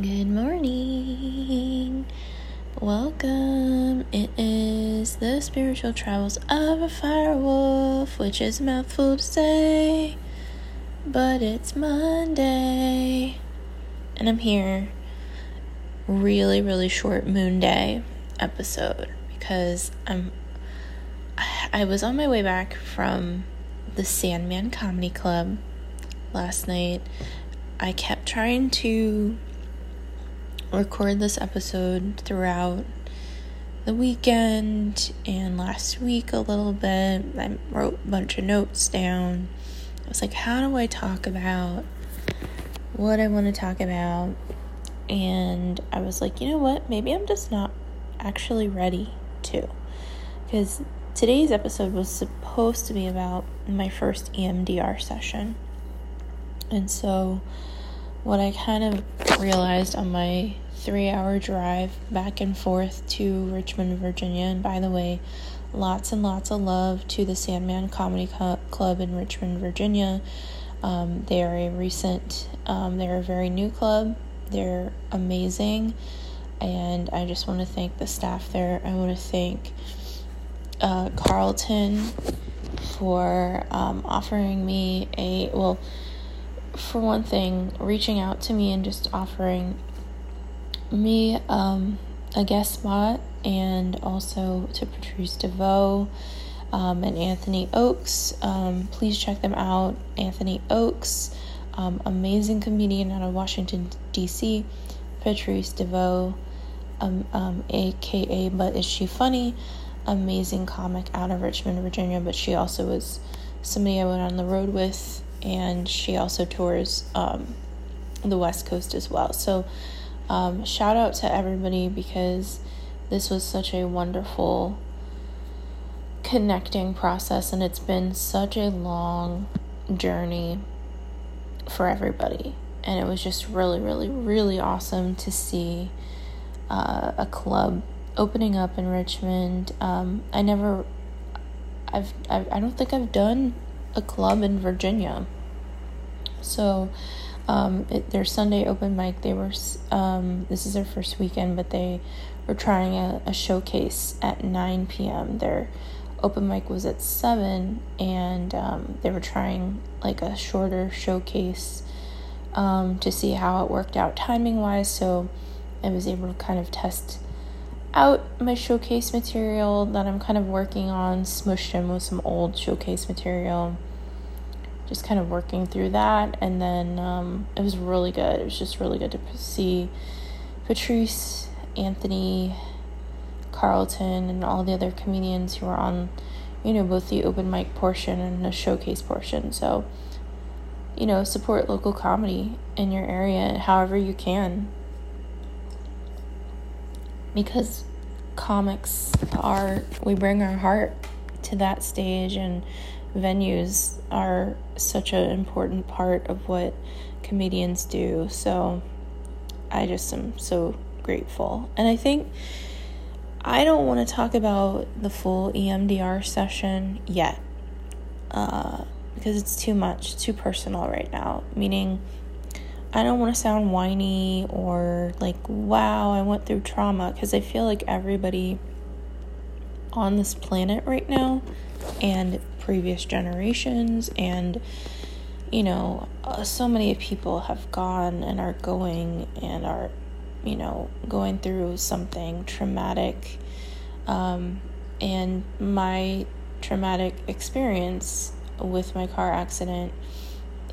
Good morning. Welcome. It is the spiritual travels of a firewolf, which is a mouthful to say, but it's Monday. And I'm here. Really, really short moon day episode because I'm I was on my way back from the Sandman Comedy Club last night. I kept trying to record this episode throughout the weekend and last week a little bit. I wrote a bunch of notes down. I was like, how do I talk about what I want to talk about? And I was like, you know what? Maybe I'm just not actually ready to. Because today's episode was supposed to be about my first EMDR session. And so, what I kind of realized on my three hour drive back and forth to Richmond, Virginia, and by the way, lots and lots of love to the Sandman Comedy Club in Richmond, Virginia. Um, they are a recent, um, they're a very new club. They're amazing. And I just want to thank the staff there. I want to thank uh, Carlton for um, offering me a, well, for one thing, reaching out to me and just offering me um, a guest spot, and also to Patrice DeVoe um, and Anthony Oakes. Um, please check them out. Anthony Oakes, um, amazing comedian out of Washington, D.C. Patrice DeVoe, aka um, um, But Is She Funny? Amazing comic out of Richmond, Virginia, but she also was somebody I went on the road with and she also tours um, the West Coast as well. So, um, shout out to everybody because this was such a wonderful connecting process, and it's been such a long journey for everybody. And it was just really, really, really awesome to see uh, a club opening up in Richmond. Um, I never, I've, I've, I don't think I've done a club in Virginia. So, um, it, their Sunday open mic, they were, um, this is their first weekend, but they were trying a, a showcase at 9 p.m. Their open mic was at 7, and um, they were trying like a shorter showcase um, to see how it worked out timing wise. So, I was able to kind of test out my showcase material that I'm kind of working on, smushed in with some old showcase material. Just kind of working through that, and then um, it was really good. It was just really good to see Patrice, Anthony, Carlton, and all the other comedians who were on, you know, both the open mic portion and the showcase portion. So, you know, support local comedy in your area however you can because comics are we bring our heart to that stage and venues are such an important part of what comedians do. So i just am so grateful. And i think i don't want to talk about the full emdr session yet uh, because it's too much too personal right now. Meaning I don't want to sound whiny or like, wow, I went through trauma because I feel like everybody on this planet right now and previous generations and you know uh, so many people have gone and are going and are you know going through something traumatic um, and my traumatic experience with my car accident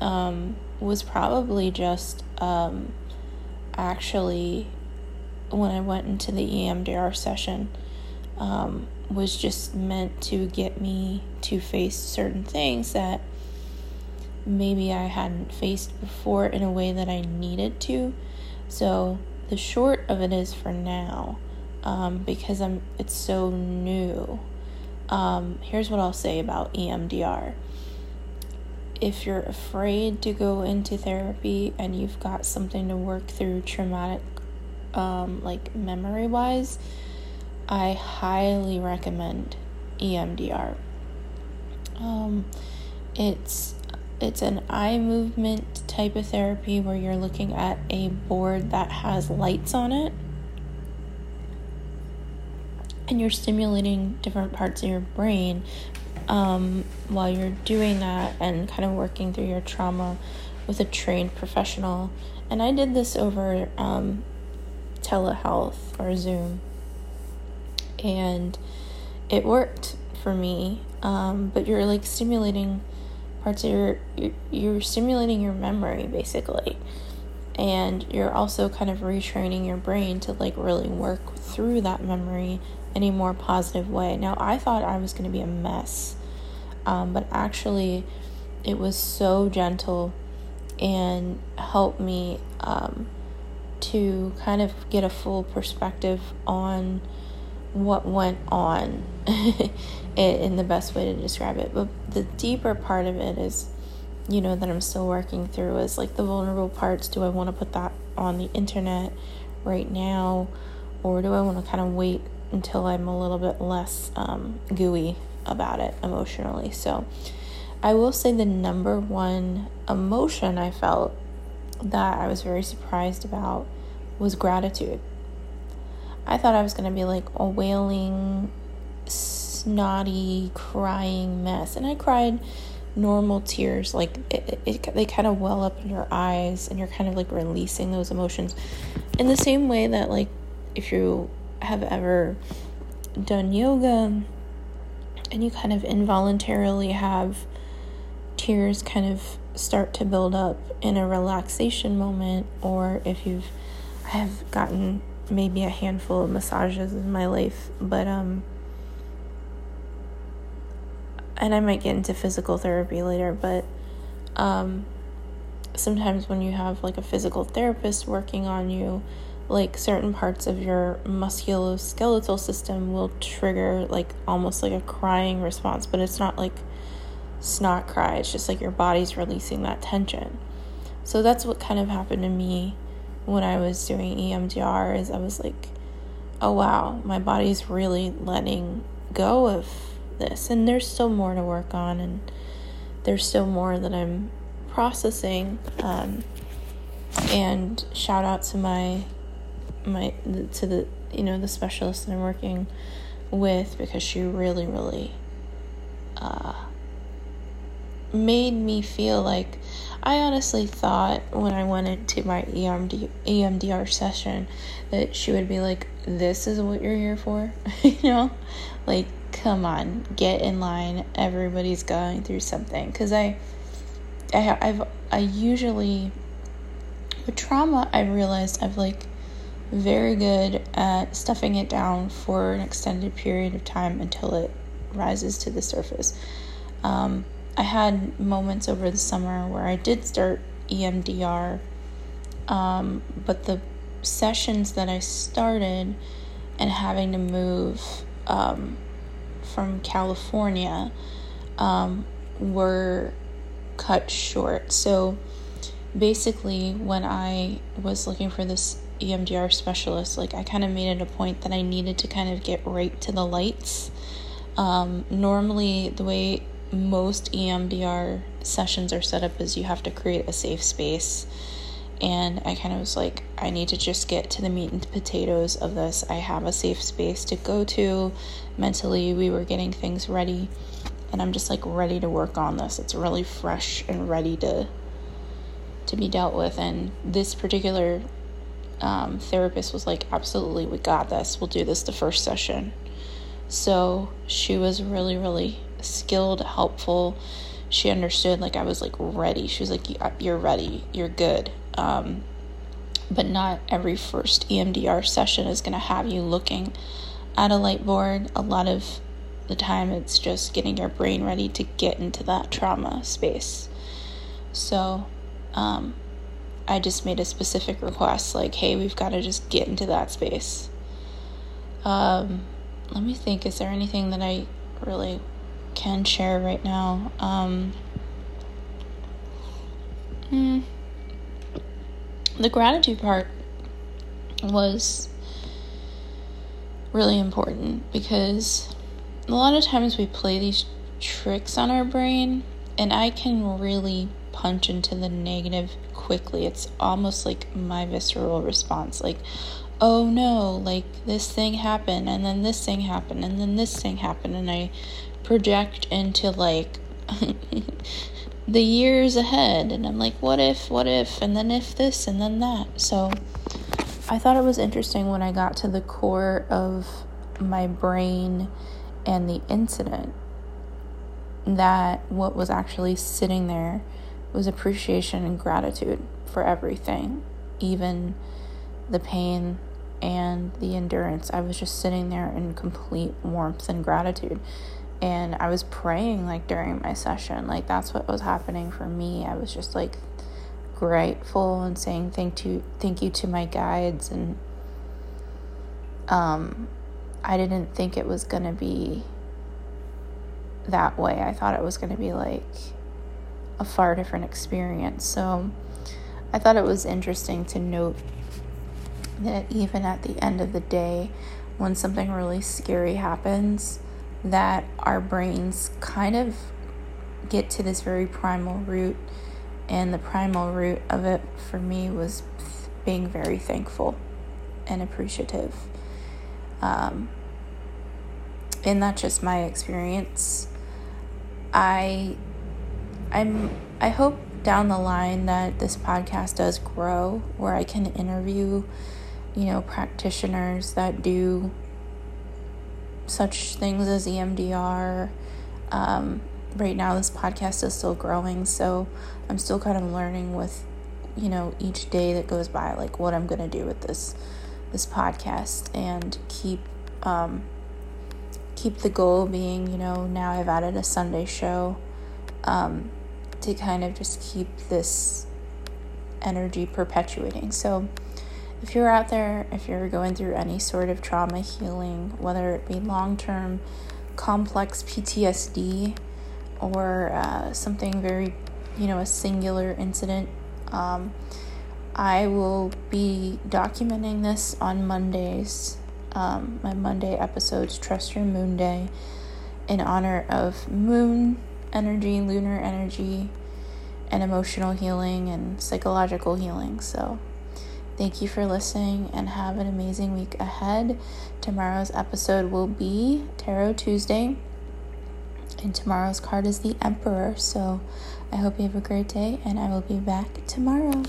um, was probably just um, actually when I went into the EMDR session um, was just meant to get me to face certain things that maybe I hadn't faced before in a way that I needed to. So the short of it is for now, um, because I'm it's so new. Um, here's what I'll say about EMDR if you're afraid to go into therapy and you've got something to work through traumatic um, like memory wise i highly recommend emdr um, it's it's an eye movement type of therapy where you're looking at a board that has lights on it and you're stimulating different parts of your brain um, while you're doing that and kind of working through your trauma with a trained professional. And I did this over um, telehealth or Zoom, and it worked for me. Um, but you're like stimulating parts of your you're, stimulating your memory basically and you're also kind of retraining your brain to like really work through that memory in a more positive way. Now, I thought I was going to be a mess, um, but actually, it was so gentle and helped me um, to kind of get a full perspective on what went on in the best way to describe it. But the deeper part of it is, you know, that I'm still working through is like the vulnerable parts. Do I want to put that on the internet right now? Or do I want to kind of wait until I'm a little bit less um, gooey about it emotionally? So I will say the number one emotion I felt that I was very surprised about was gratitude. I thought I was going to be like a wailing, snotty, crying mess. And I cried normal tears. Like it, it, they kind of well up in your eyes and you're kind of like releasing those emotions. In the same way that, like, if you have ever done yoga and you kind of involuntarily have tears kind of start to build up in a relaxation moment, or if you've I have gotten maybe a handful of massages in my life, but um and I might get into physical therapy later, but um sometimes when you have like a physical therapist working on you, like certain parts of your musculoskeletal system will trigger like almost like a crying response, but it's not like snot cry, it's just like your body's releasing that tension. So that's what kind of happened to me when I was doing EMDR is I was like, oh wow, my body's really letting go of this. And there's still more to work on, and there's still more that I'm processing. Um, and shout out to my my to the you know the specialist that I'm working with because she really really uh, made me feel like I honestly thought when I went into my EMD, EMDR session that she would be like, This is what you're here for. you know? Like, come on, get in line. Everybody's going through something. Because I, I, I've, I usually, with trauma, I realized I've like very good at stuffing it down for an extended period of time until it rises to the surface. Um, I had moments over the summer where I did start EMDR, um, but the sessions that I started and having to move um, from California um, were cut short. So basically, when I was looking for this EMDR specialist, like I kind of made it a point that I needed to kind of get right to the lights. Um, normally, the way most EMDR sessions are set up is you have to create a safe space. And I kind of was like, I need to just get to the meat and potatoes of this. I have a safe space to go to. Mentally, we were getting things ready. And I'm just like ready to work on this. It's really fresh and ready to to be dealt with. And this particular um, therapist was like, absolutely, we got this. We'll do this the first session. So she was really, really skilled, helpful. She understood like I was like ready. She was like, "You're ready. You're good." Um, but not every first EMDR session is going to have you looking at a light board. A lot of the time, it's just getting your brain ready to get into that trauma space. So, um, I just made a specific request like, hey, we've got to just get into that space. Um, let me think, is there anything that I really can share right now. Um, hmm, the gratitude part was really important because a lot of times we play these tricks on our brain and I can really punch into the negative quickly. It's almost like my visceral response like, oh no, like this thing happened, and then this thing happened, and then this thing happened, and I project into like the years ahead, and I'm like, what if, what if, and then if this, and then that. So I thought it was interesting when I got to the core of my brain and the incident that what was actually sitting there was appreciation and gratitude for everything, even the pain and the endurance. I was just sitting there in complete warmth and gratitude. And I was praying like during my session. Like that's what was happening for me. I was just like grateful and saying thank you thank you to my guides and um I didn't think it was going to be that way. I thought it was going to be like a far different experience. So I thought it was interesting to note that even at the end of the day, when something really scary happens, that our brains kind of get to this very primal root. And the primal root of it for me was being very thankful and appreciative. Um, and that's just my experience. I I'm I hope down the line that this podcast does grow where I can interview, you know, practitioners that do such things as EMDR. Um, right now, this podcast is still growing, so I'm still kind of learning with, you know, each day that goes by, like what I'm gonna do with this this podcast and keep um, keep the goal being, you know, now I've added a Sunday show um, to kind of just keep this energy perpetuating. So, if you're out there, if you're going through any sort of trauma healing, whether it be long term complex PTSD or uh, something very, you know, a singular incident, um, I will be documenting this on Mondays um, my Monday episodes, Trust Your Moon Day, in honor of moon energy, lunar energy, and emotional healing and psychological healing. So, thank you for listening and have an amazing week ahead. Tomorrow's episode will be Tarot Tuesday, and tomorrow's card is the Emperor. So, I hope you have a great day, and I will be back tomorrow.